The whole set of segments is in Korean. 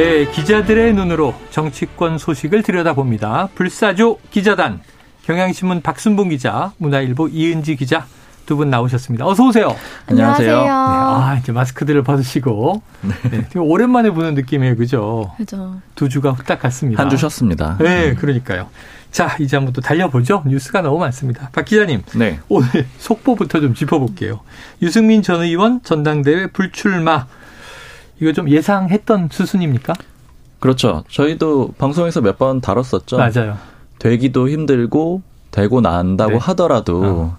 네, 기자들의 눈으로 정치권 소식을 들여다봅니다. 불사조 기자단 경향신문 박순봉 기자, 문화일보 이은지 기자 두 분 나오셨습니다. 어서 오세요. 안녕하세요. 네, 아, 이제 마스크들을 벗으시고 네. 네, 오랜만에 보는 느낌이에요, 그죠? 그죠. 두 주가 후딱 갔습니다. 한 주 쉬었습니다. 네, 그러니까요. 자, 이제 한번 또 달려보죠. 뉴스가 너무 많습니다. 박 기자님. 네. 오늘 속보부터 좀 짚어볼게요. 유승민 전 의원 전당대회 불출마. 이거 좀 예상했던 수순입니까? 그렇죠. 저희도 방송에서 몇 번 다뤘었죠. 맞아요. 되기도 힘들고 되고 난다고 네. 하더라도 어.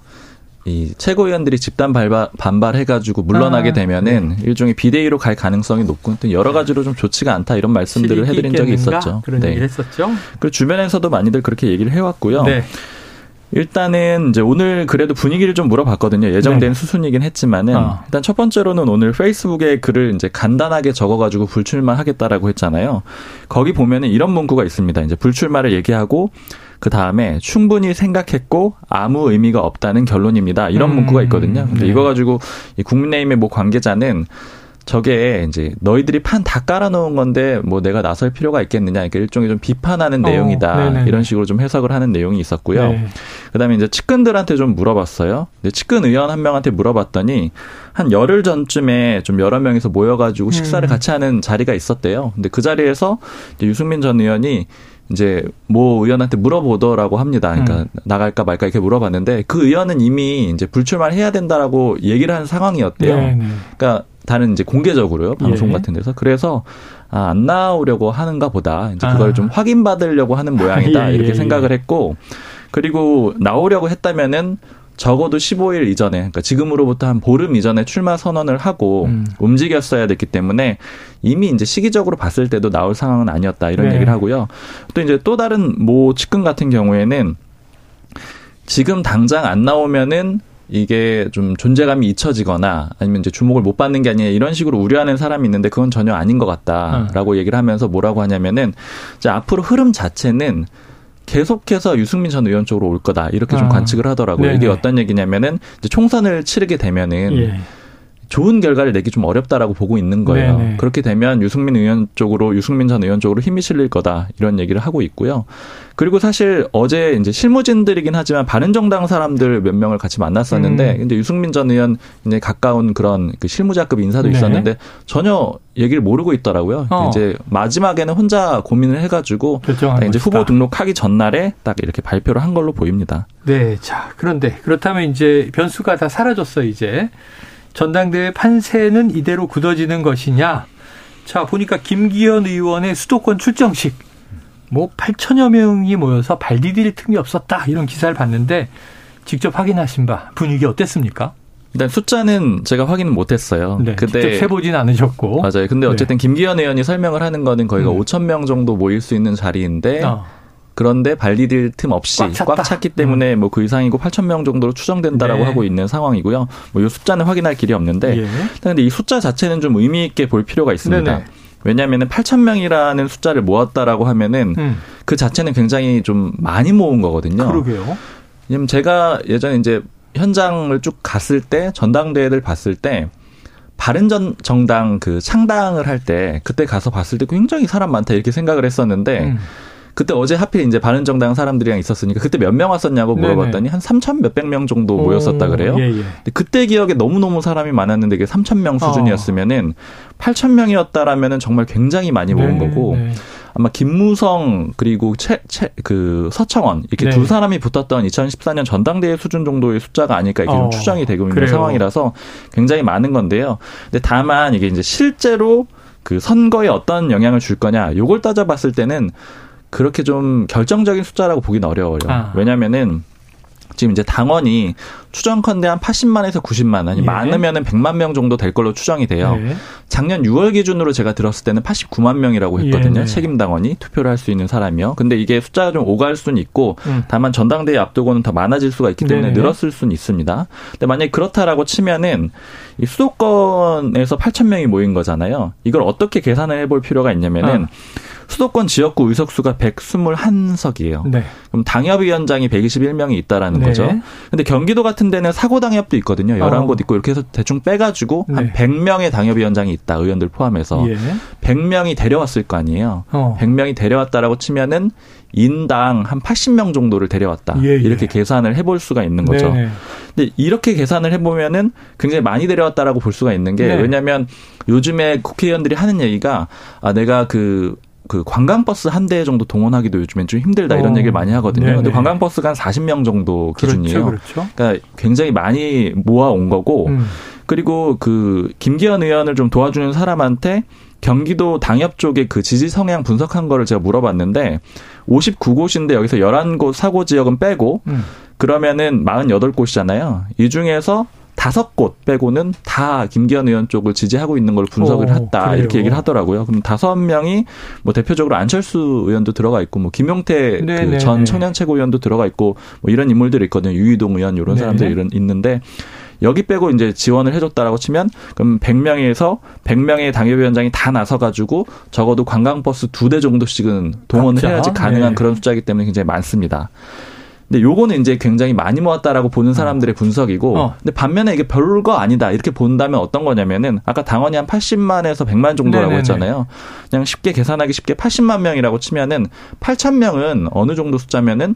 이 최고위원들이 집단 발발, 반발해가지고 물러나게 아, 되면은 네. 일종의 비대위로 갈 가능성이 높고 여러 가지로 좀 좋지가 않다 이런 말씀들을 해드린 적이 있었죠. 그런 네. 얘기를 했었죠. 그리고 주변에서도 많이들 그렇게 얘기를 해왔고요. 네. 일단은 이제 오늘 그래도 분위기를 좀 물어봤거든요. 예정된 네. 수순이긴 했지만은 어. 일단 첫 번째로는 오늘 페이스북에 글을 이제 간단하게 적어가지고 불출마 하겠다라고 했잖아요. 거기 보면은 이런 문구가 있습니다. 이제 불출마를 얘기하고 그 다음에 충분히 생각했고 아무 의미가 없다는 결론입니다. 이런 음. 문구가 있거든요. 근데 네. 이거 가지고 이 국민의힘의 뭐 관계자는 저게 이제 너희들이 판 다 깔아놓은 건데 뭐 내가 나설 필요가 있겠느냐 그러니까 일종의 좀 비판하는 어, 내용이다 네네. 이런 식으로 좀 해석을 하는 내용이 있었고요. 네. 그다음에 이제 측근들한테 좀 물어봤어요. 측근 의원 한 명한테 물어봤더니 한 열흘 전쯤에 좀 여러 명이서 모여가지고 식사를 음. 같이 하는 자리가 있었대요. 근데 그 자리에서 유승민 전 의원이 이제 모 의원한테 물어보더라고 합니다. 그러니까 음. 나갈까 말까 이렇게 물어봤는데 그 의원은 이미 이제 불출마를 해야 된다라고 얘기를 한 상황이었대요. 네네. 그러니까 다른 이제 공개적으로요 방송 예. 같은 데서 그래서 아, 안 나오려고 하는가 보다 이제 그걸 아. 좀 확인받으려고 하는 모양이다 예, 이렇게 예, 생각을 했고 그리고 나오려고 했다면은 적어도 15일 이전에 그러니까 지금으로부터 한 보름 이전에 출마 선언을 하고 음. 움직였어야 됐기 때문에 이미 이제 시기적으로 봤을 때도 나올 상황은 아니었다 이런 네. 얘기를 하고요. 또 이제 또 다른 모 측근 같은 경우에는 지금 당장 안 나오면은 이게 좀 존재감이 잊혀지거나 아니면 이제 주목을 못 받는 게 아니냐 이런 식으로 우려하는 사람이 있는데 그건 전혀 아닌 것 같다라고 음. 얘기를 하면서 뭐라고 하냐면은 이제 앞으로 흐름 자체는 계속해서 유승민 전 의원 쪽으로 올 거다 이렇게 좀 아. 관측을 하더라고요. 네네. 이게 어떤 얘기냐면은 이제 총선을 치르게 되면은 예. 좋은 결과를 내기 좀 어렵다라고 보고 있는 거예요. 네네. 그렇게 되면 유승민 의원 쪽으로 유승민 전 의원 쪽으로 힘이 실릴 거다 이런 얘기를 하고 있고요. 그리고 사실 어제 이제 실무진들이긴 하지만 바른정당 사람들 몇 명을 같이 만났었는데 음. 근데 유승민 전 의원 이제 가까운 그런 그 실무자급 인사도 네. 있었는데 전혀 얘기를 모르고 있더라고요. 어. 이제 마지막에는 혼자 고민을 해가지고 이제 후보 등록하기 전날에 딱 이렇게 발표를 한 걸로 보입니다. 네, 자 그런데 그렇다면 이제 변수가 다 사라졌어 이제. 전당대회 판세는 이대로 굳어지는 것이냐? 자, 보니까 김기현 의원의 수도권 출정식 뭐 8천여 명이 모여서 발 디딜 틈이 없었다. 이런 기사를 봤는데 직접 확인하신 바 분위기 어땠습니까? 일단 숫자는 제가 확인은 못했어요. 네, 그때 직접 세보진 않으셨고 맞아요. 근데 네. 어쨌든 네. 김기현 의원이 설명을 하는 거는 거의가 음. 5천 명 정도 모일 수 있는 자리인데 어. 그런데 발디딜 틈 없이 꽉, 꽉 찼기 때문에 음. 뭐그 이상이고 8천 명 정도로 추정된다라고 네. 하고 있는 상황이고요. 뭐 이 숫자는 확인할 길이 없는데, 예. 근데 이 숫자 자체는 좀 의미 있게 볼 필요가 있습니다. 네네. 왜냐하면 8천 명이라는 숫자를 모았다라고 하면은 음. 그 자체는 굉장히 좀 많이 모은 거거든요. 그러게요. 왜냐면 제가 예전에 이제 현장을 쭉 갔을 때 전당대회를 봤을 때 바른 전 정당 그 창당을 할 때 그때 가서 봤을 때 굉장히 사람 많다 이렇게 생각을 했었는데. 음. 그때 어제 하필 이제 바른정당 사람들이랑 있었으니까 그때 몇 명 왔었냐고 물어봤더니 네네. 한 3천 몇백 명 정도 모였었다 그래요. 예, 예. 근데 그때 기억에 너무너무 사람이 많았는데 이게 3천 명 수준이었으면은 어. 8천 명이었다라면은 정말 굉장히 많이 모은 네, 거고 네. 아마 김무성 그리고 최, 최, 그 서청원 이렇게 네. 두 사람이 붙었던 2014년 전당대회 수준 정도의 숫자가 아닐까 이렇게 어. 추정이 되고 있는 그래요. 상황이라서 굉장히 많은 건데요. 근데 다만 이게 이제 실제로 그 선거에 어떤 영향을 줄 거냐 요걸 따져봤을 때는 그렇게 좀 결정적인 숫자라고 보기는 어려워요. 아. 왜냐면은 지금 이제 당원이 추정컨대 한 80만에서 90만 아니 예. 많으면은 100만 명 정도 될 걸로 추정이 돼요. 예. 작년 6월 기준으로 제가 들었을 때는 89만 명이라고 했거든요. 예. 책임 당원이 투표를 할 수 있는 사람이요. 근데 이게 숫자가 좀 오갈 수는 있고 음. 다만 전당대회 앞두고는 더 많아질 수가 있기 때문에 네네. 늘었을 수는 있습니다. 근데 만약에 그렇다라고 치면은 이 수도권에서 8천 명이 모인 거잖아요. 이걸 어떻게 계산을 해볼 필요가 있냐면은 아. 수도권 지역구 의석수가 121석이에요. 네. 그럼 당협위원장이 121명이 있다라는 네. 거죠. 근데 경기도 같은 데는 사고 당협도 있거든요. 11곳 어. 있고 이렇게 해서 대충 빼가지고 네. 한 100명의 당협위원장이 있다. 의원들 포함해서. 예. 100명이 데려왔을 거 아니에요. 어. 100명이 데려왔다라고 치면은 인당 한 80명 정도를 데려왔다. 예, 예. 이렇게 계산을 해볼 수가 있는 거죠. 네 근데 이렇게 계산을 해보면은 굉장히 많이 데려왔다라고 볼 수가 있는 게 네. 왜냐하면 요즘에 국회의원들이 하는 얘기가 아 내가 그 그 관광버스 한 대 정도 동원하기도 요즘엔 좀 힘들다 이런 어. 얘기를 많이 하거든요. 네네. 근데 관광버스가 한 40명 정도 그렇죠, 기준이에요. 그렇죠, 그렇죠. 그러니까 굉장히 많이 모아온 거고 음. 그리고 그 김기현 의원을 좀 도와주는 사람한테 경기도 당협 쪽에 그 지지 성향 분석한 거를 제가 물어봤는데 59곳인데 여기서 11곳 사고 지역은 빼고 음. 그러면은 48곳이잖아요. 이 중에서 다섯 곳 빼고는 다 김기현 의원 쪽을 지지하고 있는 걸 분석을 오, 했다 그래요. 이렇게 얘기를 하더라고요. 그럼 다섯 명이 뭐 대표적으로 안철수 의원도 들어가 있고 뭐 김용태 그 네, 네, 전 네. 청년 최고위원도 들어가 있고 뭐 이런 인물들이 있거든요. 유희동 의원 이런 사람들이 이런 있는데 여기 빼고 이제 지원을 해줬다라고 치면 그럼 100명에서 100명의 당협위원장이 다 나서가지고 적어도 관광버스 두 대 정도씩은 동원을 해야지 가능한 네. 그런 숫자이기 때문에 굉장히 많습니다. 근데 요거는 이제 굉장히 많이 모았다라고 보는 사람들의 분석이고 어. 근데 반면에 이게 별거 아니다 이렇게 본다면 어떤 거냐면은 아까 당원이 한 80만에서 100만 정도라고 네네네. 했잖아요. 그냥 쉽게 계산하기 쉽게 80만 명이라고 치면은 8천 명은 어느 정도 숫자면은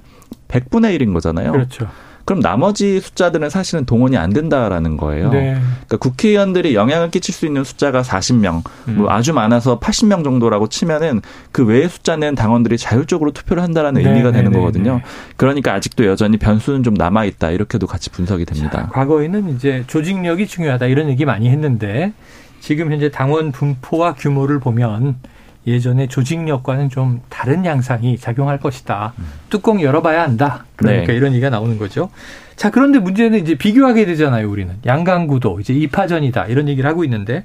100분의 1인 거잖아요. 그렇죠. 그럼 나머지 숫자들은 사실은 동원이 안 된다라는 거예요. 네. 그러니까 국회의원들이 영향을 끼칠 수 있는 숫자가 40명, 음. 뭐 아주 많아서 80명 정도라고 치면은 그 외의 숫자는 당원들이 자율적으로 투표를 한다라는 네. 의미가 되는 네, 네, 거거든요. 네. 그러니까 아직도 여전히 변수는 좀 남아 있다 이렇게도 같이 분석이 됩니다. 자, 과거에는 이제 조직력이 중요하다 이런 얘기 많이 했는데 지금 현재 당원 분포와 규모를 보면 예전의 조직력과는 좀 다른 양상이 작용할 것이다. 음. 뚜껑 열어봐야 한다. 그러니까 네. 이런 얘기가 나오는 거죠. 자, 그런데 문제는 이제 비교하게 되잖아요, 우리는. 양강구도 이제 이파전이다. 이런 얘기를 하고 있는데.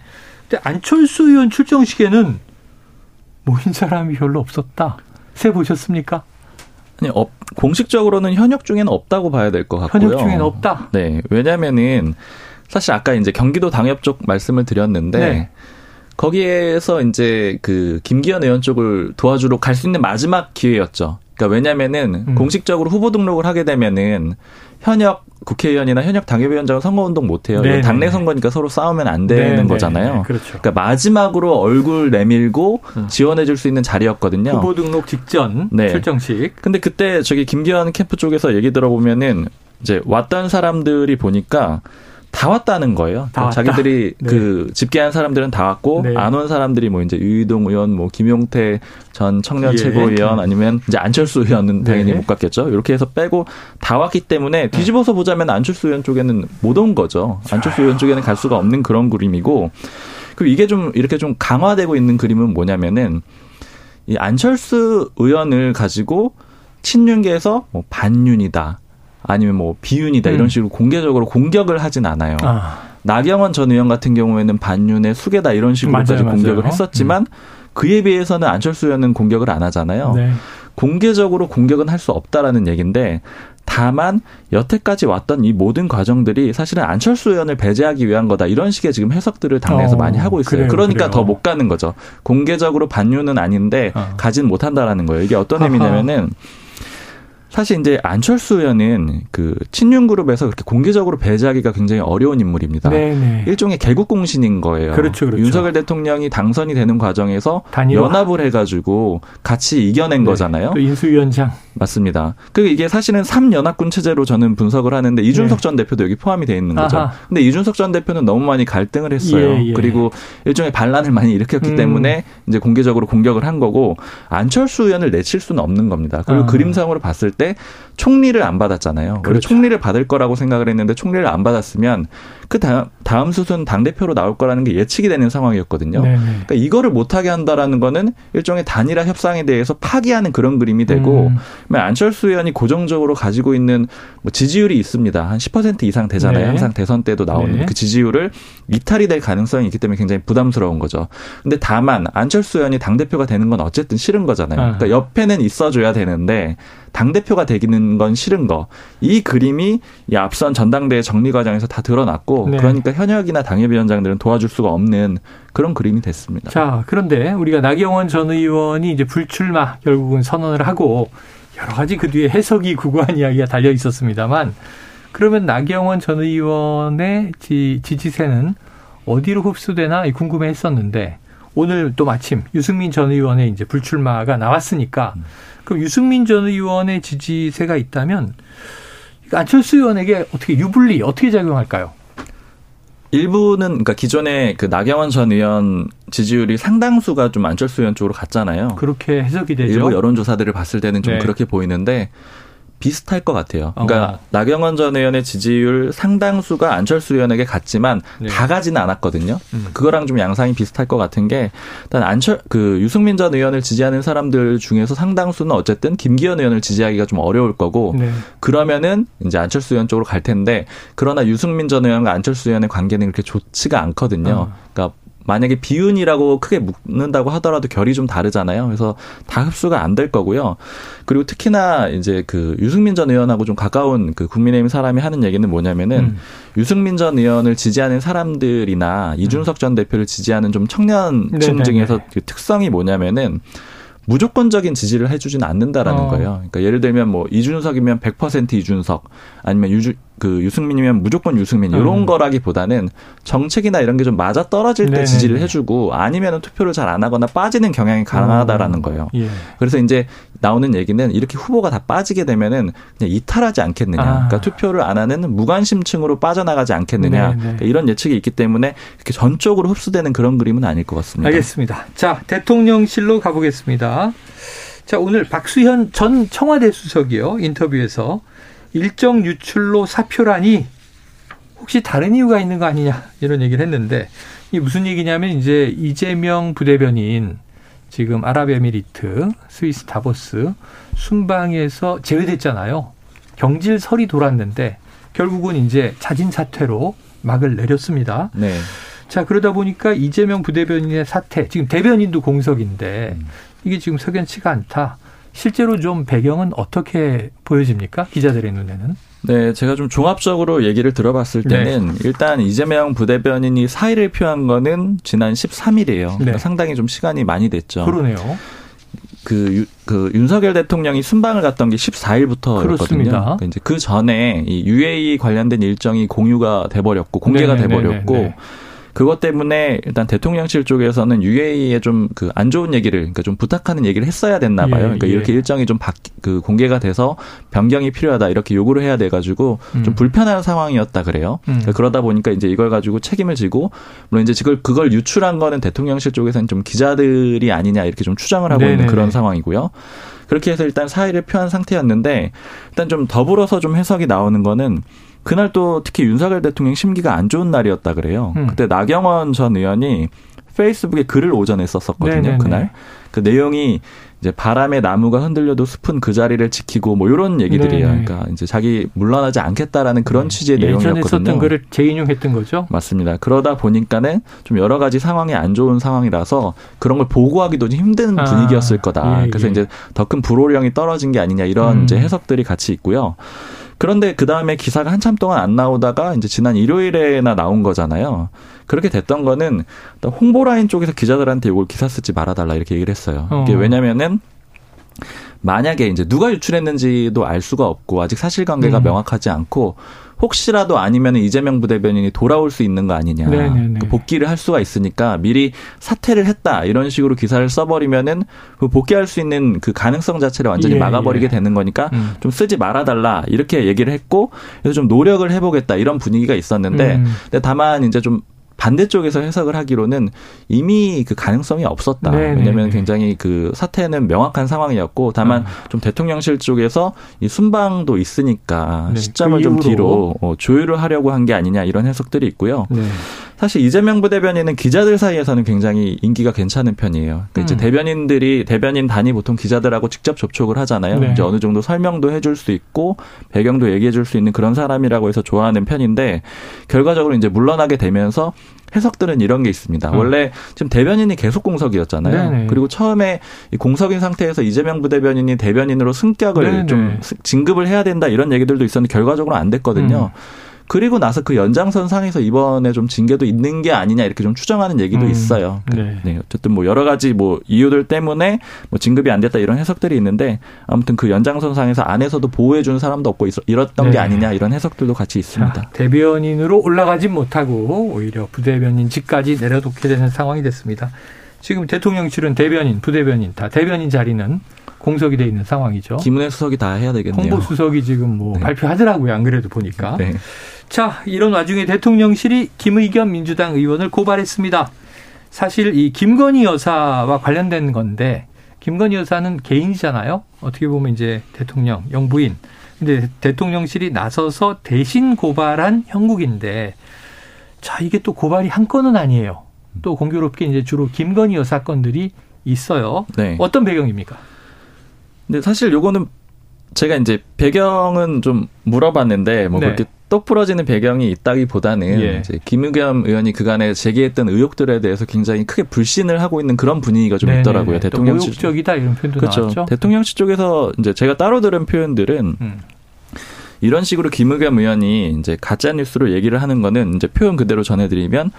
근데 안철수 의원 출정식에는 모인 사람이 별로 없었다. 세 보셨습니까? 아니, 어, 공식적으로는 현역 중에는 없다고 봐야 될 것 같고요. 현역 중에는 없다? 네. 왜냐면은 사실 아까 이제 경기도 당협 쪽 말씀을 드렸는데 네. 거기에서 이제 그 김기현 의원 쪽을 도와주러 갈 수 있는 마지막 기회였죠. 그러니까 왜냐면은 음. 공식적으로 후보 등록을 하게 되면은 현역 국회의원이나 현역 당협위원장은 선거운동 못해요. 네네. 당내 선거니까 서로 싸우면 안 되는 네네. 거잖아요. 네, 그렇죠. 그러니까 마지막으로 얼굴 내밀고 음. 지원해줄 수 있는 자리였거든요. 후보 등록 직전 네. 출정식. 근데 그때 저기 김기현 캠프 쪽에서 얘기 들어보면은 이제 왔던 사람들이 보니까 다 왔다는 거예요. 다 왔다. 자기들이 네. 그 집계한 사람들은 다 왔고 네. 안온 사람들이 뭐 이제 유희동 의원, 뭐 김용태 전 청년 예. 최고위원 아니면 이제 안철수 의원은 네. 당연히 못 갔겠죠. 이렇게 해서 빼고 다 왔기 때문에 네. 뒤집어서 보자면 안철수 의원 쪽에는 못 온 거죠. 안철수 의원 쪽에는 갈 수가 없는 그런 그림이고 그리고 이게 좀 이렇게 좀 강화되고 있는 그림은 뭐냐면은 이 안철수 의원을 가지고 친윤계에서 뭐 반윤이다. 아니면 뭐 비윤이다 음. 이런 식으로 공개적으로 공격을 하진 않아요. 아. 나경원 전 의원 같은 경우에는 반윤의 수계다 이런 식으로까지 맞아요, 공격을 맞아요. 했었지만 음. 그에 비해서는 안철수 의원은 공격을 안 하잖아요. 네. 공개적으로 공격은 할 수 없다라는 얘기인데 다만 여태까지 왔던 이 모든 과정들이 사실은 안철수 의원을 배제하기 위한 거다 이런 식의 지금 해석들을 당내에서 어, 많이 하고 있어요. 그래요, 그러니까 더 못 가는 거죠. 공개적으로 반윤은 아닌데 어. 가진 못한다라는 거예요. 이게 어떤 의미냐면은 사실 이제 안철수 의원은 그 친윤 그룹에서 그렇게 공개적으로 배제하기가 굉장히 어려운 인물입니다. 네네. 네. 일종의 개국 공신인 거예요. 그렇죠, 그렇죠. 윤석열 대통령이 당선이 되는 과정에서 단일화. 연합을 해가지고 같이 이겨낸 네. 거잖아요. 그 인수위원장 맞습니다. 그 이게 사실은 3연합군 체제로 저는 분석을 하는데 이준석 네. 전 대표도 여기 포함이 돼 있는 거죠. 아하. 근데 이준석 전 대표는 너무 많이 갈등을 했어요. 예, 예. 그리고 일종의 반란을 많이 일으켰기 음. 때문에 이제 공개적으로 공격을 한 거고 안철수 의원을 내칠 수는 없는 겁니다. 그리고 아. 그림상으로 봤을 때 총리를 안 받았잖아요. 그렇죠. 총리를 받을 거라고 생각을 했는데 총리를 안 받았으면 그 다음, 다음 수순 당대표로 나올 거라는 게 예측이 되는 상황이었거든요. 네네. 그러니까 이거를 못하게 한다라는 거는 일종의 단일화 협상에 대해서 파기하는 그런 그림이 되고 음. 안철수 의원이 고정적으로 가지고 있는 뭐 지지율이 있습니다. 한 10% 이상 되잖아요. 네. 항상 대선 때도 나오는 네. 그 지지율을 이탈이 될 가능성이 있기 때문에 굉장히 부담스러운 거죠. 근데 다만 안철수 의원이 당 대표가 되는 건 어쨌든 싫은 거잖아요. 아. 그러니까 옆에는 있어줘야 되는데 당 대표가 되기는 건 싫은 거. 이 그림이 이 앞선 전당대회 정리 과정에서 다 드러났고 네. 그러니까 현역이나 당협위원장들은 도와줄 수가 없는 그런 그림이 됐습니다. 자, 그런데 우리가 나경원 전 의원이 이제 불출마 결국은 선언을 하고 여러 가지 그 뒤에 해석이 구구한 이야기가 달려 있었습니다만 그러면 나경원 전 의원의 지, 지지세는 어디로 흡수되나 궁금해 했었는데 오늘 또 마침 유승민 전 의원의 이제 불출마가 나왔으니까 음. 그럼 유승민 전 의원의 지지세가 있다면 안철수 의원에게 어떻게 유불리 어떻게 작용할까요? 일부는 그러니까 기존에 그 나경원 전 의원 지지율이 상당수가 좀 안철수 의원 쪽으로 갔잖아요. 그렇게 해석이 되죠. 일부 여론조사들을 봤을 때는 좀 네. 그렇게 보이는데 비슷할 것 같아요. 그러니까 어. 나경원 전 의원의 지지율 상당수가 안철수 의원에게 갔지만 네. 다 가지는 않았거든요. 음. 그거랑 좀 양상이 비슷할 것 같은 게 일단 안철 그 유승민 전 의원을 지지하는 사람들 중에서 상당수는 어쨌든 김기현 의원을 지지하기가 좀 어려울 거고 네. 그러면은 이제 안철수 의원 쪽으로 갈 텐데 그러나 유승민 전 의원과 안철수 의원의 관계는 그렇게 좋지가 않거든요. 어. 그러니까 만약에 비운이라고 크게 묶는다고 하더라도 결이 좀 다르잖아요. 그래서 다 흡수가 안 될 거고요. 그리고 특히나 이제 그 유승민 전 의원하고 좀 가까운 그 국민의힘 사람이 하는 얘기는 뭐냐면은 음. 유승민 전 의원을 지지하는 사람들이나 이준석 전 대표를 지지하는 좀 청년층 네. 중에서 그 특성이 뭐냐면은 무조건적인 지지를 해주지는 않는다라는 어. 거예요. 그러니까 예를 들면 뭐 이준석이면 100% 이준석 아니면 유주, 그 유승민이면 무조건 유승민 이런 음. 거라기보다는 정책이나 이런 게 좀 맞아 떨어질 때 네네. 지지를 해주고 아니면 투표를 잘 안 하거나 빠지는 경향이 강하다라는 어. 거예요. 예. 그래서 이제 나오는 얘기는 이렇게 후보가 다 빠지게 되면은 그냥 이탈하지 않겠느냐. 아. 그러니까 투표를 안 하는 무관심층으로 빠져나가지 않겠느냐. 그러니까 이런 예측이 있기 때문에 이렇게 전적으로 흡수되는 그런 그림은 아닐 것 같습니다. 알겠습니다. 자 대통령실로 가보겠습니다. 자 오늘 박수현 전 청와대 수석이요 인터뷰에서 일정 유출로 사표라니 혹시 다른 이유가 있는 거 아니냐 이런 얘기를 했는데 이 무슨 얘기냐면 이제 이재명 부대변인 지금 아랍에미리트 스위스 다보스 순방에서 제외됐잖아요. 경질설이 돌았는데 결국은 이제 자진 사퇴로 막을 내렸습니다. 네. 자 그러다 보니까 이재명 부대변인의 사퇴 지금 대변인도 공석인데 음. 이게 지금 석연치가 않다. 실제로 좀 배경은 어떻게 보여집니까? 기자들의 눈에는? 네, 제가 좀 종합적으로 얘기를 들어봤을 네. 때는 네. 일단 이재명 부대변인이 사의를 표한 거는 지난 13일이에요. 네. 상당히 좀 시간이 많이 됐죠. 그러네요. 그, 그 윤석열 대통령이 순방을 갔던 게 14일부터였거든요. 그러니까 이제 그 전에 이 UAE 관련된 일정이 공유가 돼버렸고 공개가 네네네네. 돼버렸고 네네. 그것 때문에 일단 대통령실 쪽에서는 UAE에 좀 그 안 좋은 얘기를 그러니까 좀 부탁하는 얘기를 했어야 됐나 봐요. 예, 그러니까 예. 이렇게 일정이 좀 바, 그 공개가 돼서 변경이 필요하다 이렇게 요구를 해야 돼 가지고 음. 좀 불편한 상황이었다 그래요. 음. 그러니까 그러다 보니까 이제 이걸 가지고 책임을 지고 물론 이제 그걸 그걸 유출한 거는 대통령실 쪽에서는 좀 기자들이 아니냐 이렇게 좀 추정을 하고 네네네. 있는 그런 상황이고요. 그렇게 해서 일단 사의를 표한 상태였는데 일단 좀 더불어서 좀 해석이 나오는 거는 그날 또 특히 윤석열 대통령 심기가 안 좋은 날이었다 그래요. 음. 그때 나경원 전 의원이 페이스북에 글을 오전에 썼었거든요. 네네네. 그날 그 내용이 이제 바람에 나무가 흔들려도 숲은 그 자리를 지키고 뭐 이런 얘기들이에요. 네네. 그러니까 이제 자기 물러나지 않겠다라는 그런 네. 취지의 내용이었거든요. 예전에 썼던 글을 재인용했던 거죠. 맞습니다. 그러다 보니까는 좀 여러 가지 상황이 안 좋은 상황이라서 그런 걸 보고하기도 힘든 아, 분위기였을 거다. 예, 그래서 예. 이제 더 큰 불호령이 떨어진 게 아니냐 이런 음. 이제 해석들이 같이 있고요. 그런데 그 다음에 기사가 한참 동안 안 나오다가 이제 지난 일요일에나 나온 거잖아요. 그렇게 됐던 거는 홍보라인 쪽에서 기자들한테 이걸 기사 쓰지 말아달라 이렇게 얘기를 했어요. 이게 어. 왜냐면은 만약에 이제 누가 유출했는지도 알 수가 없고 아직 사실관계가 음. 명확하지 않고 혹시라도 아니면 이재명 부대변인이 돌아올 수 있는 거 아니냐. 그 복귀를 할 수가 있으니까 미리 사퇴를 했다. 이런 식으로 기사를 써버리면은 그 복귀할 수 있는 그 가능성 자체를 완전히 예, 막아버리게 예. 되는 거니까 음. 좀 쓰지 말아달라. 이렇게 얘기를 했고 그래서 좀 노력을 해보겠다. 이런 분위기가 있었는데 음. 근데 다만 이제 좀 반대쪽에서 해석을 하기로는 이미 그 가능성이 없었다. 네네네. 왜냐하면 굉장히 그 사태는 명확한 상황이었고 다만 아. 좀 대통령실 쪽에서 이 순방도 있으니까 네. 시점을 그 좀 뒤로 어, 조율을 하려고 한 게 아니냐 이런 해석들이 있고요. 네. 사실 이재명 부대변인은 기자들 사이에서는 굉장히 인기가 괜찮은 편이에요. 그러니까 음. 이제 대변인들이 대변인 단위 보통 기자들하고 직접 접촉을 하잖아요. 네. 이제 어느 정도 설명도 해줄 수 있고 배경도 얘기해줄 수 있는 그런 사람이라고 해서 좋아하는 편인데 결과적으로 이제 물러나게 되면서 해석들은 이런 게 있습니다. 음. 원래 지금 대변인이 계속 공석이었잖아요. 네네. 그리고 처음에 공석인 상태에서 이재명 부대변인이 대변인으로 승격을 네네. 좀 진급을 해야 된다 이런 얘기들도 있었는데 결과적으로 안 됐거든요. 음. 그리고 나서 그 연장선 상에서 이번에 좀 징계도 있는 게 아니냐 이렇게 좀 추정하는 얘기도 음. 있어요. 네. 네. 어쨌든 뭐 여러 가지 뭐 이유들 때문에 뭐 진급이 안 됐다 이런 해석들이 있는데 아무튼 그 연장선 상에서 안에서도 보호해 주는 사람도 없고 이렇던 네. 게 아니냐 이런 해석들도 같이 있습니다. 자, 대변인으로 올라가지 못하고 오히려 부대변인직까지 내려놓게 되는 상황이 됐습니다. 지금 대통령실은 대변인, 부대변인 다 대변인 자리는 공석이 돼 있는 상황이죠. 김은혜 수석이 다 해야 되겠네요. 홍보 수석이 지금 뭐 네. 발표하더라고요. 안 그래도 보니까. 네. 자, 이런 와중에 대통령실이 김의겸 민주당 의원을 고발했습니다. 사실 이 김건희 여사와 관련된 건데 김건희 여사는 개인이잖아요. 어떻게 보면 이제 대통령 영부인. 근데 대통령실이 나서서 대신 고발한 형국인데 자, 이게 또 고발이 한 건은 아니에요. 또 공교롭게 이제 주로 김건희 여사 건들이 있어요. 네. 어떤 배경입니까? 근데 사실 요거는 제가 이제 배경은 좀 물어봤는데 뭐 네. 그렇게 똑 부러지는 배경이 있다기보다는 예. 이제 김의겸 의원이 그간에 제기했던 의혹들에 대해서 굉장히 크게 불신을 하고 있는 그런 분위기가 좀 네네. 있더라고요. 대통령실 쪽이다 이런 표현도 그렇죠. 나왔죠. 대통령실 쪽에서 이제 제가 따로 들은 표현들은 음. 이런 식으로 김의겸 의원이 이제 가짜 뉴스로 얘기를 하는 거는 이제 표현 그대로 전해드리면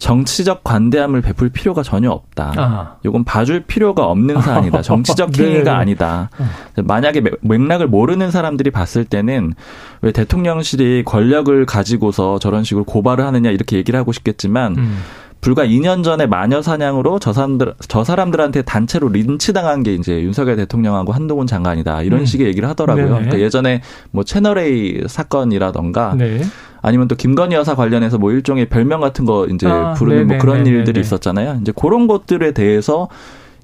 정치적 관대함을 베풀 필요가 전혀 없다. 아. 요건 봐줄 필요가 없는 사안이다. 정치적 네. 행위가 아니다. 어. 만약에 맥락을 모르는 사람들이 봤을 때는 왜 대통령실이 권력을 가지고서 저런 식으로 고발을 하느냐 이렇게 얘기를 하고 싶겠지만 음. 불과 2년 전에 마녀 사냥으로 저 사람들 저 사람들한테 단체로 린치 당한 게 이제 윤석열 대통령하고 한동훈 장관이다 이런 음. 식의 얘기를 하더라고요. 그러니까 예전에 뭐 채널 A 사건이라던가 네. 아니면 또 김건희 여사 관련해서 뭐 일종의 별명 같은 거 이제 아, 부르는 뭐 그런 일들이 있었잖아요. 이제 그런 것들에 대해서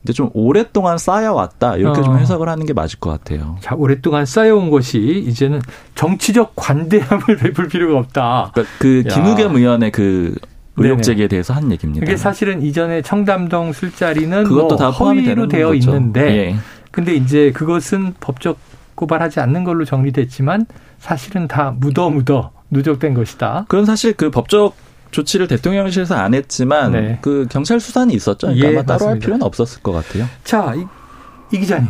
이제 좀 오랫동안 쌓여왔다 이렇게 어. 좀 해석을 하는 게 맞을 것 같아요. 자 오랫동안 쌓여온 것이 이제는 정치적 관대함을 베풀 필요가 없다. 그러니까 그 김우겸 의원의 그 의혹 제기에 대해서 한 얘기입니다. 이게 사실은 이전에 청담동 술자리는 그것도 뭐 다 허위로 되어 거죠. 있는데, 예. 근데 이제 그것은 법적 고발하지 않는 걸로 정리됐지만 사실은 다 묻어 묻어 누적된 것이다. 그건 사실 그 법적 조치를 대통령실에서 안 했지만 네. 그 경찰 수사는 있었죠. 그러니까 예, 아마 따로 맞습니다. 할 필요는 없었을 것 같아요. 자, 이, 이 기자님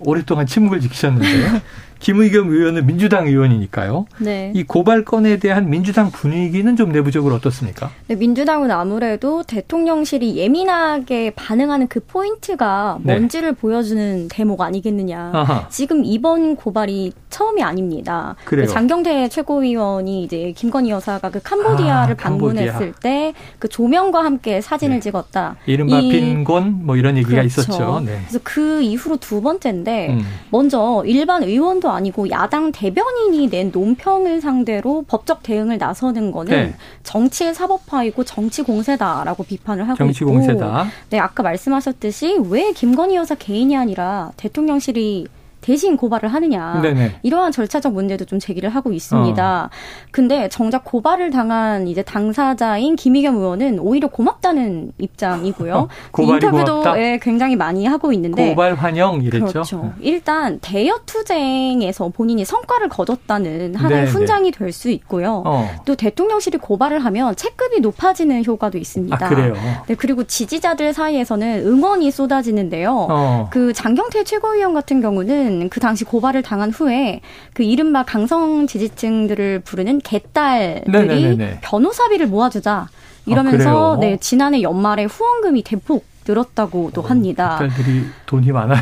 오랫동안 침묵을 지키셨는데 김의겸 의원은 민주당 의원이니까요. 네. 이 고발 건에 대한 민주당 분위기는 좀 내부적으로 어떻습니까? 네, 민주당은 아무래도 대통령실이 예민하게 반응하는 그 포인트가 네. 뭔지를 보여주는 대목 아니겠느냐. 아하. 지금 이번 고발이 처음이 아닙니다. 그래요. 그 장경태 최고위원이 이제 김건희 여사가 그 캄보디아를 아, 방문했을 때그 조명과 함께 사진을 네. 찍었다. 이른바 이, 빈곤 뭐 이런 얘기가 그렇죠. 있었죠. 네. 그래서 그 이후로 두 번째인데 음. 먼저 일반 의원도 아니고 야당 대변인이 낸 논평을 상대로 법적 대응을 나서는 거는 네. 정치의 사법화이고 정치 공세다라고 비판을 하고 정치 있고 공세다. 네, 아까 말씀하셨듯이 왜 김건희 여사 개인이 아니라 대통령실이 대신 고발을 하느냐 네네. 이러한 절차적 문제도 좀 제기를 하고 있습니다. 어. 근데 정작 고발을 당한 이제 당사자인 김희겸 의원은 오히려 고맙다는 입장이고요. 그 인터뷰도 예, 굉장히 많이 하고 있는데 고발 환영 이랬죠. 그렇죠. 일단 대여 투쟁에서 본인이 성과를 거뒀다는 하나의 네네. 훈장이 될 수 있고요. 어. 또 대통령실이 고발을 하면 체급이 높아지는 효과도 있습니다. 아, 그래요. 네, 그리고 지지자들 사이에서는 응원이 쏟아지는데요. 어. 그 장경태 최고위원 같은 경우는 그 당시 고발을 당한 후에 그 이른바 강성 지지층들을 부르는 개딸들이 네네네네. 변호사비를 모아주자 이러면서 아, 네 지난해 연말에 후원금이 대폭 늘었다고도 합니다. 딸들이 돈이 많아요.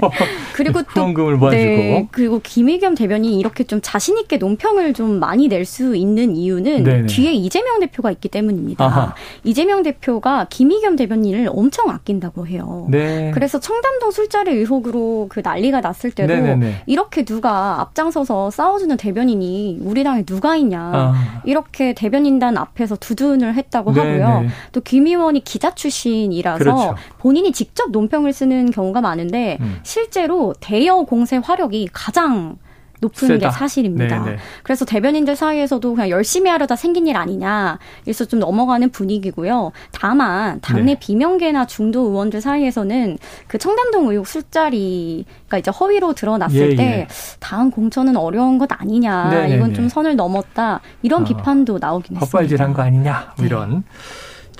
그리고 또 후원금을 모아주고 네, 그리고 김의겸 대변인이 이렇게 좀 자신 있게 논평을 좀 많이 낼 수 있는 이유는 네네. 뒤에 이재명 대표가 있기 때문입니다. 아하. 이재명 대표가 김의겸 대변인을 엄청 아낀다고 해요. 네. 그래서 청담동 술자리 의혹으로 그 난리가 났을 때도 네네네. 이렇게 누가 앞장서서 싸워주는 대변인이 우리 당에 누가 있냐 아. 이렇게 대변인단 앞에서 두둔을 했다고 네네. 하고요. 또 김 의원이 기자 출신이라서 그렇죠. 그렇죠. 본인이 직접 논평을 쓰는 경우가 많은데 음. 실제로 대여 공세 화력이 가장 높은 세다. 게 사실입니다. 네네. 그래서 대변인들 사이에서도 그냥 열심히 하려다 생긴 일 아니냐, 그래서 좀 넘어가는 분위기고요. 다만 당내 네. 비명계나 중도 의원들 사이에서는 그 청담동 의혹 술자리가 이제 허위로 드러났을 예, 때 예. 다음 공천은 어려운 것 아니냐, 네네네. 이건 좀 선을 넘었다 이런 어, 비판도 나오긴 했습니다. 헛발질한 거 아니냐 뭐 이런. 네.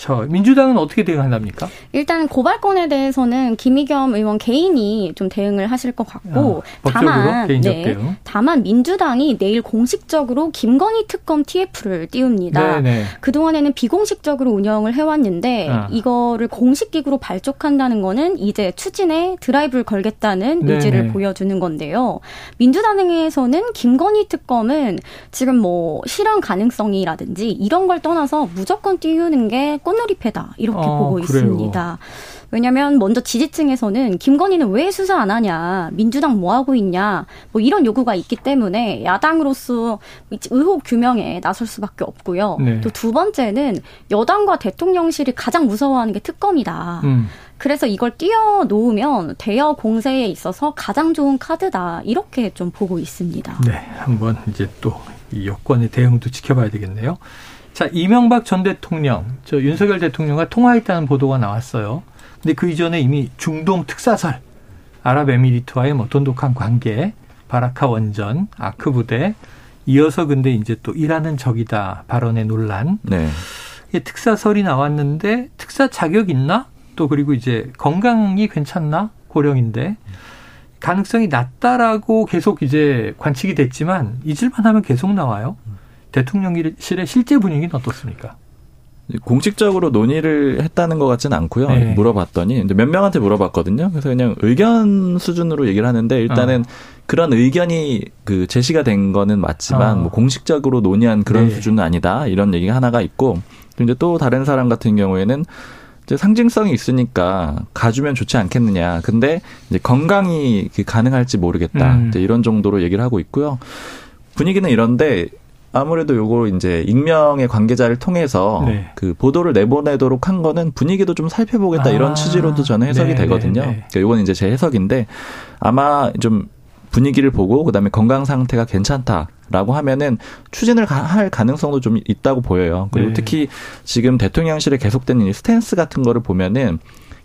저 민주당은 어떻게 대응한답니까? 일단 고발건에 대해서는 김의겸 의원 개인이 좀 대응을 하실 것 같고 아, 다만 네, 대응. 다만 민주당이 내일 공식적으로 김건희 특검 TF를 띄웁니다. 네네. 그동안에는 비공식적으로 운영을 해왔는데 아. 이거를 공식 기구로 발족한다는 거는 이제 추진에 드라이브를 걸겠다는 네네. 의지를 보여주는 건데요. 민주당에서는 김건희 특검은 지금 뭐 실현 가능성이라든지 이런 걸 떠나서 무조건 띄우는 게 꽃놀이패다 이렇게 아, 보고 그래요. 있습니다. 왜냐하면 먼저 지지층에서는 김건희는 왜 수사 안 하냐, 민주당 뭐 하고 있냐, 뭐 이런 요구가 있기 때문에 야당으로서 의혹 규명에 나설 수밖에 없고요. 네. 또두 번째는 여당과 대통령실이 가장 무서워하는 게 특검이다. 음. 그래서 이걸 띄워 놓으면 대여 공세에 있어서 가장 좋은 카드다 이렇게 좀 보고 있습니다. 네, 한번 이제 또 이 여권의 대응도 지켜봐야 되겠네요. 자, 이명박 전 대통령, 저 윤석열 대통령과 통화했다는 보도가 나왔어요. 근데 그 이전에 이미 중동 특사설, 아랍에미리트와의 뭐 돈독한 관계, 바라카 원전, 아크 부대, 이어서 근데 이제 또 일하는 적이다 발언의 논란. 네. 특사설이 나왔는데 특사 자격 있나? 또 그리고 이제 건강이 괜찮나? 고령인데 가능성이 낮다라고 계속 이제 관측이 됐지만 잊을만 하면 계속 나와요. 대통령실의 실제 분위기는 어떻습니까? 공식적으로 논의를 했다는 것 같지는 않고요. 네. 물어봤더니 몇 명한테 물어봤거든요. 그래서 그냥 의견 수준으로 얘기를 하는데 일단은 어. 그런 의견이 그 제시가 된 거는 맞지만 어. 뭐 공식적으로 논의한 그런 네. 수준은 아니다. 이런 얘기가 하나가 있고 또 이제 또 다른 사람 같은 경우에는 이제 상징성이 있으니까 가주면 좋지 않겠느냐. 근데 이제 건강이 가능할지 모르겠다. 음. 이런 정도로 얘기를 하고 있고요. 분위기는 이런데 아무래도 요거 이제 익명의 관계자를 통해서 네. 그 보도를 내보내도록 한 거는 분위기도 좀 살펴보겠다 아. 이런 취지로도 저는 해석이 네, 되거든요. 네, 네. 그러니까 요건 이제 제 해석인데 아마 좀 분위기를 보고 그다음에 건강 상태가 괜찮다 라고 하면은 추진을 할 가능성도 좀 있다고 보여요. 그리고 네. 특히 지금 대통령실에 계속되는 이 스탠스 같은 거를 보면은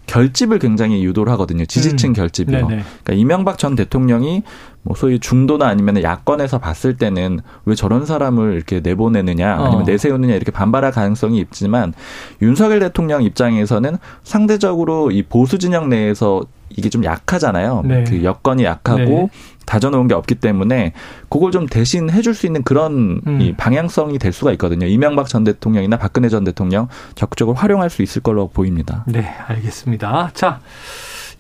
결집을 굉장히 유도를 하거든요. 지지층 음. 결집이요. 그러니까 이명박 전 대통령이 뭐 소위 중도나 아니면 야권에서 봤을 때는 왜 저런 사람을 이렇게 내보내느냐 아니면 어. 내세우느냐 이렇게 반발할 가능성이 있지만 윤석열 대통령 입장에서는 상대적으로 이 보수 진영 내에서 이게 좀 약하잖아요. 네. 그 여건이 약하고 네. 다져놓은 게 없기 때문에 그걸 좀 대신 해줄 수 있는 그런 음. 이 방향성이 될 수가 있거든요. 이명박 전 대통령이나 박근혜 전 대통령 적극적으로 활용할 수 있을 걸로 보입니다. 네, 알겠습니다. 자.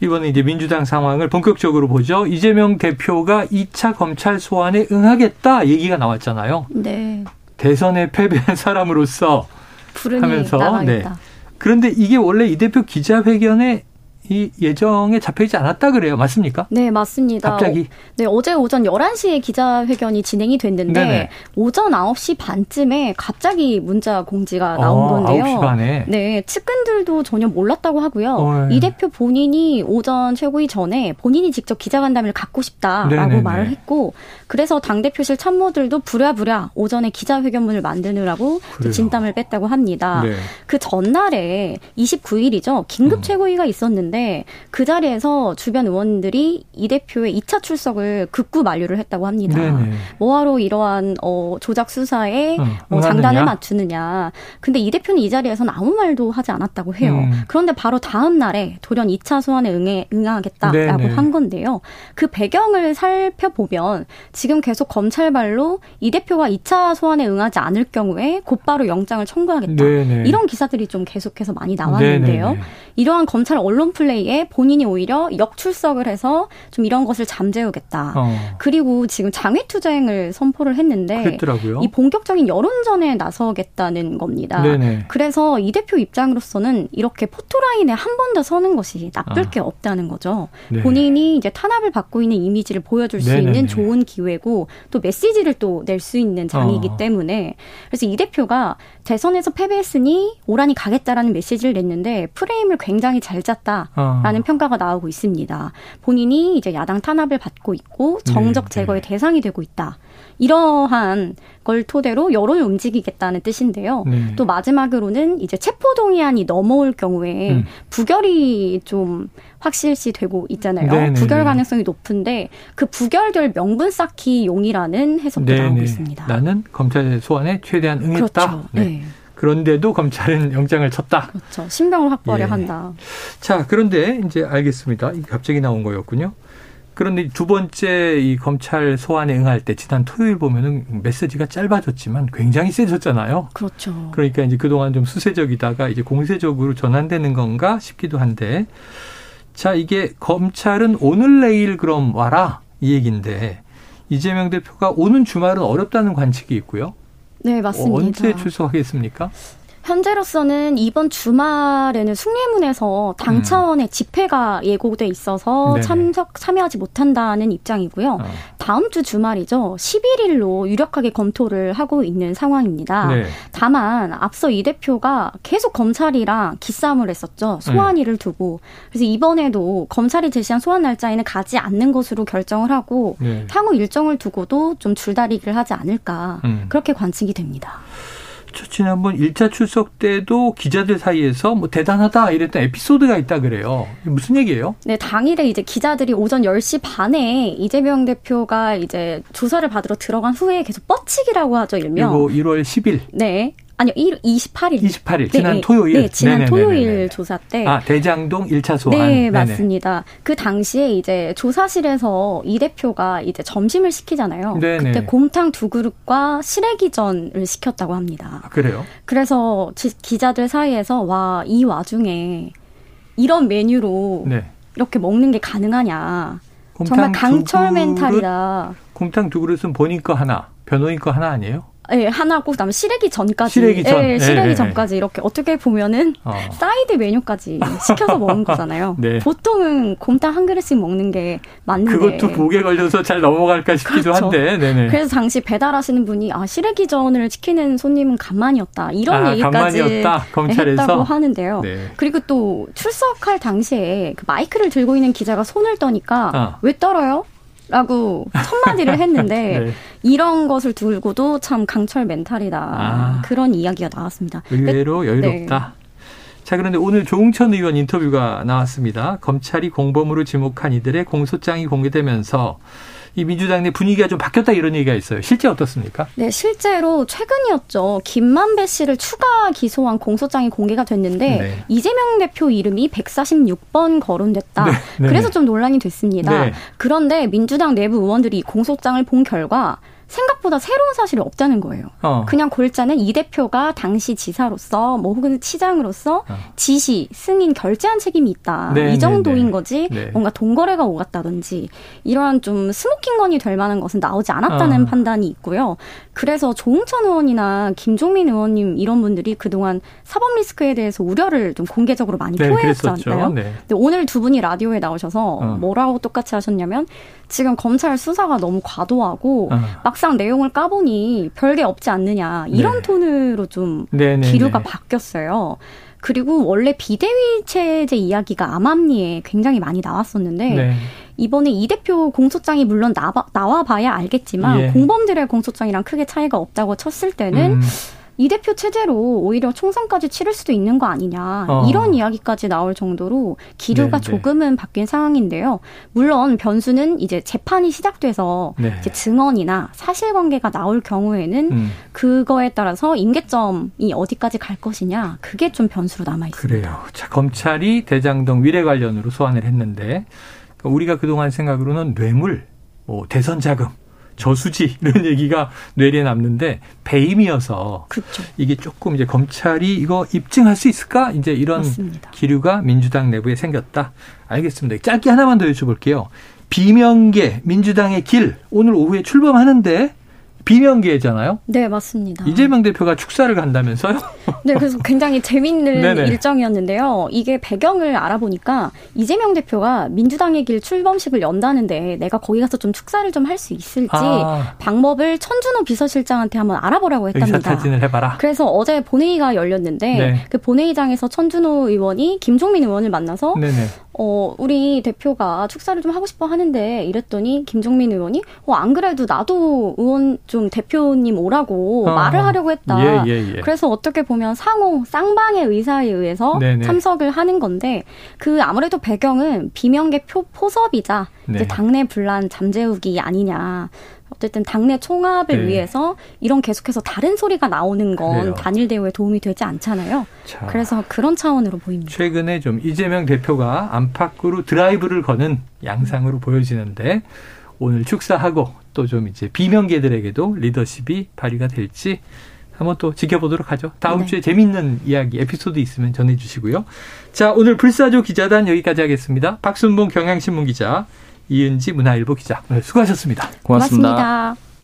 이번에 이제 민주당 상황을 본격적으로 보죠. 이재명 대표가 2차 검찰 소환에 응하겠다 얘기가 나왔잖아요. 네. 대선에 패배한 사람으로서 하면서 나가겠다. 네. 그런데 이게 원래 이 대표 기자회견에 이 예정에 잡혀 있지 않았다 그래요. 맞습니까? 네, 맞습니다. 갑자기. 어, 네, 어제 오전 11시에 기자회견이 진행이 됐는데 네네. 오전 9시 반쯤에 갑자기 문자 공지가 나온 어, 건데요. 9시 반에. 네, 측근들도 전혀 몰랐다고 하고요. 어, 이 대표 본인이 오전 최고위 전에 본인이 직접 기자간담회를 갖고 싶다라고 네네네. 말을 했고 그래서 당대표실 참모들도 부랴부랴 오전에 기자회견문을 만드느라고 진땀을 뺐다고 합니다. 네. 그 전날에 29일이죠. 긴급 음. 최고위가 있었는데 있었는데 그 자리에서 주변 의원들이 이 대표의 2차 출석을 극구 만류를 했다고 합니다. 네네. 뭐하러 이러한 어, 조작 수사에 어, 어, 장단을 맞추느냐. 근데 이 대표는 이 자리에서는 아무 말도 하지 않았다고 해요. 음. 그런데 바로 다음 날에 돌연 2차 소환에 응해, 응하겠다라고 네네. 한 건데요. 그 배경을 살펴보면 지금 계속 검찰발로 이 대표가 2차 소환에 응하지 않을 경우에 곧바로 영장을 청구하겠다. 네네. 이런 기사들이 좀 계속해서 많이 나왔는데요. 이러한 검찰 언론 플레이에 본인이 오히려 역출석을 해서 좀 이런 것을 잠재우겠다. 어. 그리고 지금 장외 투쟁을 선포를 했는데 그랬더라고요. 이 본격적인 여론전에 나서겠다는 겁니다. 네네. 그래서 이 대표 입장으로서는 이렇게 포토라인에 한 번 더 서는 것이 나쁠 아. 게 없다는 거죠. 네. 본인이 이제 탄압을 받고 있는 이미지를 보여줄 수 네네네. 있는 좋은 기회고 또 메시지를 또 낼 수 있는 장이기 어. 때문에 그래서 이 대표가 대선에서 패배했으니 오란이 가겠다라는 메시지를 냈는데 프레임을 굉장히 잘 짰다. 어. 평가가 나오고 있습니다. 본인이 이제 야당 탄압을 받고 있고 정적 네, 제거의 네. 대상이 되고 있다. 이러한 걸 토대로 여론을 움직이겠다는 뜻인데요. 네. 또 마지막으로는 이제 체포 동의안이 넘어올 경우에 음. 부결이 좀 확실시 되고 있잖아요. 네네네. 네, 부결 네. 가능성이 높은데 그 부결될 명분 쌓기 용이라는 해석도 네네. 나오고 있습니다. 나는 검찰 소환에 최대한 응했다. 그렇죠. 네. 네. 그런데도 검찰은 영장을 쳤다. 그렇죠. 신병을 확보하려 예. 한다. 자, 그런데 이제 알겠습니다. 갑자기 나온 거였군요. 그런데 두 번째 이 검찰 소환에 응할 때 지난 토요일 보면은 메시지가 짧아졌지만 굉장히 세졌잖아요. 그렇죠. 그러니까 이제 그동안 좀 수세적이다가 이제 공세적으로 전환되는 건가 싶기도 한데 자, 이게 검찰은 오늘 내일 그럼 와라 이 얘기인데 이재명 대표가 오는 주말은 어렵다는 관측이 있고요. 네, 맞습니다. 언제 출석하겠습니까? 현재로서는 이번 주말에는 숭례문에서 당 음. 차원의 집회가 예고돼 있어서 네네. 참석 참여하지 못한다는 입장이고요. 어. 다음 주 주말이죠. 11일로 유력하게 검토를 하고 있는 상황입니다. 네. 다만 앞서 이 대표가 계속 검찰이랑 기싸움을 했었죠. 소환일을 네. 두고. 그래서 이번에도 검찰이 제시한 소환 날짜에는 가지 않는 것으로 결정을 하고 네. 향후 일정을 두고도 좀 줄다리기를 하지 않을까 음. 그렇게 관측이 됩니다. 지난번 1차 출석 때도 기자들 사이에서 뭐 대단하다 이랬던 에피소드가 있다 그래요. 무슨 얘기예요? 네, 당일에 이제 기자들이 오전 10시 반에 이재명 대표가 이제 조사를 받으러 들어간 후에 계속 뻗치기라고 하죠, 일명. 이거 1월 10일. 네. 아니요, 1, 28일. 28일. 지난 네, 토요일. 네, 지난 네네네네. 토요일 조사 때. 아, 대장동 1차 소환. 네, 네네. 맞습니다. 그 당시에 이제 조사실에서 이 대표가 이제 점심을 시키잖아요. 네네. 그때 곰탕 두 그릇과 시래기전을 시켰다고 합니다. 아, 그래요? 그래서 기자들 사이에서 와, 이 와중에 이런 메뉴로 네. 이렇게 먹는 게 가능하냐. 정말 강철 멘탈이다. 곰탕 두 그릇은 본인 거 하나, 변호인 거 하나 아니에요? 예, 하나고 그다음에 시래기 전까지. 시래기 전. 예, 시래기 예, 전까지 이렇게 어떻게 보면은 어. 사이드 메뉴까지 시켜서 먹는 거잖아요. 네. 보통은 곰탕 한 그릇씩 먹는 게 맞는데. 그것도 목에 걸려서 잘 넘어갈까 싶기도 그렇죠. 한데. 네네. 그래서 당시 배달하시는 분이 아 시래기 전을 시키는 손님은 간만이었다 이런 아, 얘기까지 했다고 하는데요. 네. 그리고 또 출석할 당시에 그 마이크를 들고 있는 기자가 손을 떠니까 아. 왜 떨어요? 라고 첫마디를 했는데 네. 이런 것을 두고도 참 강철 멘탈이다. 아. 그런 이야기가 나왔습니다. 의외로 네. 여유롭다. 네. 자, 그런데 오늘 조웅천 의원 인터뷰가 나왔습니다. 검찰이 공범으로 지목한 이들의 공소장이 공개되면서 이 민주당 내 분위기가 좀 바뀌었다 이런 얘기가 있어요. 실제 어떻습니까? 네, 실제로 최근이었죠. 김만배 씨를 추가 기소한 공소장이 공개가 됐는데 네. 이재명 대표 이름이 146번 거론됐다. 네, 네. 그래서 좀 논란이 됐습니다. 네. 그런데 민주당 내부 의원들이 공소장을 본 결과 생각보다 새로운 사실이 없다는 거예요. 어. 그냥 골자는 이 대표가 당시 지사로서 뭐 혹은 시장으로서 어. 지시, 승인, 결제한 책임이 있다. 네, 이 네, 정도인 네, 네. 거지 네. 뭔가 동거래가 오갔다든지 이러한 좀 스모킹건이 될 만한 것은 나오지 않았다는 어. 판단이 있고요. 그래서 조홍천 의원이나 김종민 의원님 이런 분들이 그동안 사법 리스크에 대해서 우려를 좀 공개적으로 많이 네, 표했잖아요. 네. 근데 오늘 두 분이 라디오에 나오셔서 어. 뭐라고 똑같이 하셨냐면 지금 검찰 수사가 너무 과도하고 어. 막상 내용을 까보니 별게 없지 않느냐 이런 네. 톤으로 좀 네, 네, 기류가 네. 바뀌었어요. 그리고 원래 비대위 체제 이야기가 암암리에 굉장히 많이 나왔었는데 네. 이번에 이 대표 공소장이 물론 나와, 나와 봐야 알겠지만 예. 공범들의 공소장이랑 크게 차이가 없다고 쳤을 때는 음. 이 대표 체제로 오히려 총선까지 치를 수도 있는 거 아니냐 어. 이런 이야기까지 나올 정도로 기류가 네, 네. 조금은 바뀐 상황인데요. 물론 변수는 이제 재판이 시작돼서 네. 이제 증언이나 사실관계가 나올 경우에는 음. 그거에 따라서 임계점이 어디까지 갈 것이냐 그게 좀 변수로 남아 있습니다. 그래요. 자 검찰이 대장동 위례 관련으로 소환을 했는데 우리가 그동안 생각으로는 뇌물, 뭐 대선 자금 저수지 이런 얘기가 뇌리에 남는데 배임이어서 그렇죠. 이게 조금 이제 검찰이 이거 입증할 수 있을까 이제 이런 맞습니다. 기류가 민주당 내부에 생겼다. 알겠습니다. 짧게 하나만 더 여쭤볼게요. 비명계 민주당의 길 오늘 오후에 출범하는데 비명계잖아요. 네, 맞습니다. 이재명 대표가 축사를 간다면서요? 네, 그래서 굉장히 재밌는 일정이었는데요. 이게 배경을 알아보니까 이재명 대표가 민주당의 길 출범식을 연다는데 내가 거기 가서 좀 축사를 좀 할 수 있을지 아. 방법을 천준호 비서실장한테 한번 알아보라고 했답니다. 사진을 해봐라. 그래서 어제 본회의가 열렸는데 네. 그 본회의장에서 천준호 의원이 김종민 의원을 만나서 네네. 어, 우리 대표가 축사를 좀 하고 싶어 하는데 이랬더니 김종민 의원이 어, 안 그래도 나도 의원 좀 대표님 오라고 어. 말을 하려고 했다. 예, 예, 예. 그래서 어떻게 보면 상호 쌍방의 의사에 의해서 네네. 참석을 하는 건데 그 아무래도 배경은 비명계 표, 포섭이자 네. 이제 당내 분란 잠재우기 아니냐. 어쨌든 당내 총합을 네. 위해서 이런 계속해서 다른 소리가 나오는 건 그래요. 단일 대우에 도움이 되지 않잖아요. 자, 그래서 그런 차원으로 보입니다. 최근에 좀 이재명 대표가 안팎으로 드라이브를 거는 양상으로 보여지는데 오늘 축사하고 또 좀 이제 비명계들에게도 리더십이 발휘가 될지 한번 또 지켜보도록 하죠. 다음 네. 주에 재밌는 이야기, 에피소드 있으면 전해주시고요. 자, 오늘 불사조 기자단 여기까지 하겠습니다. 박순봉 경향신문 기자, 이은지 문화일보 기자 수고하셨습니다 고맙습니다. 고맙습니다.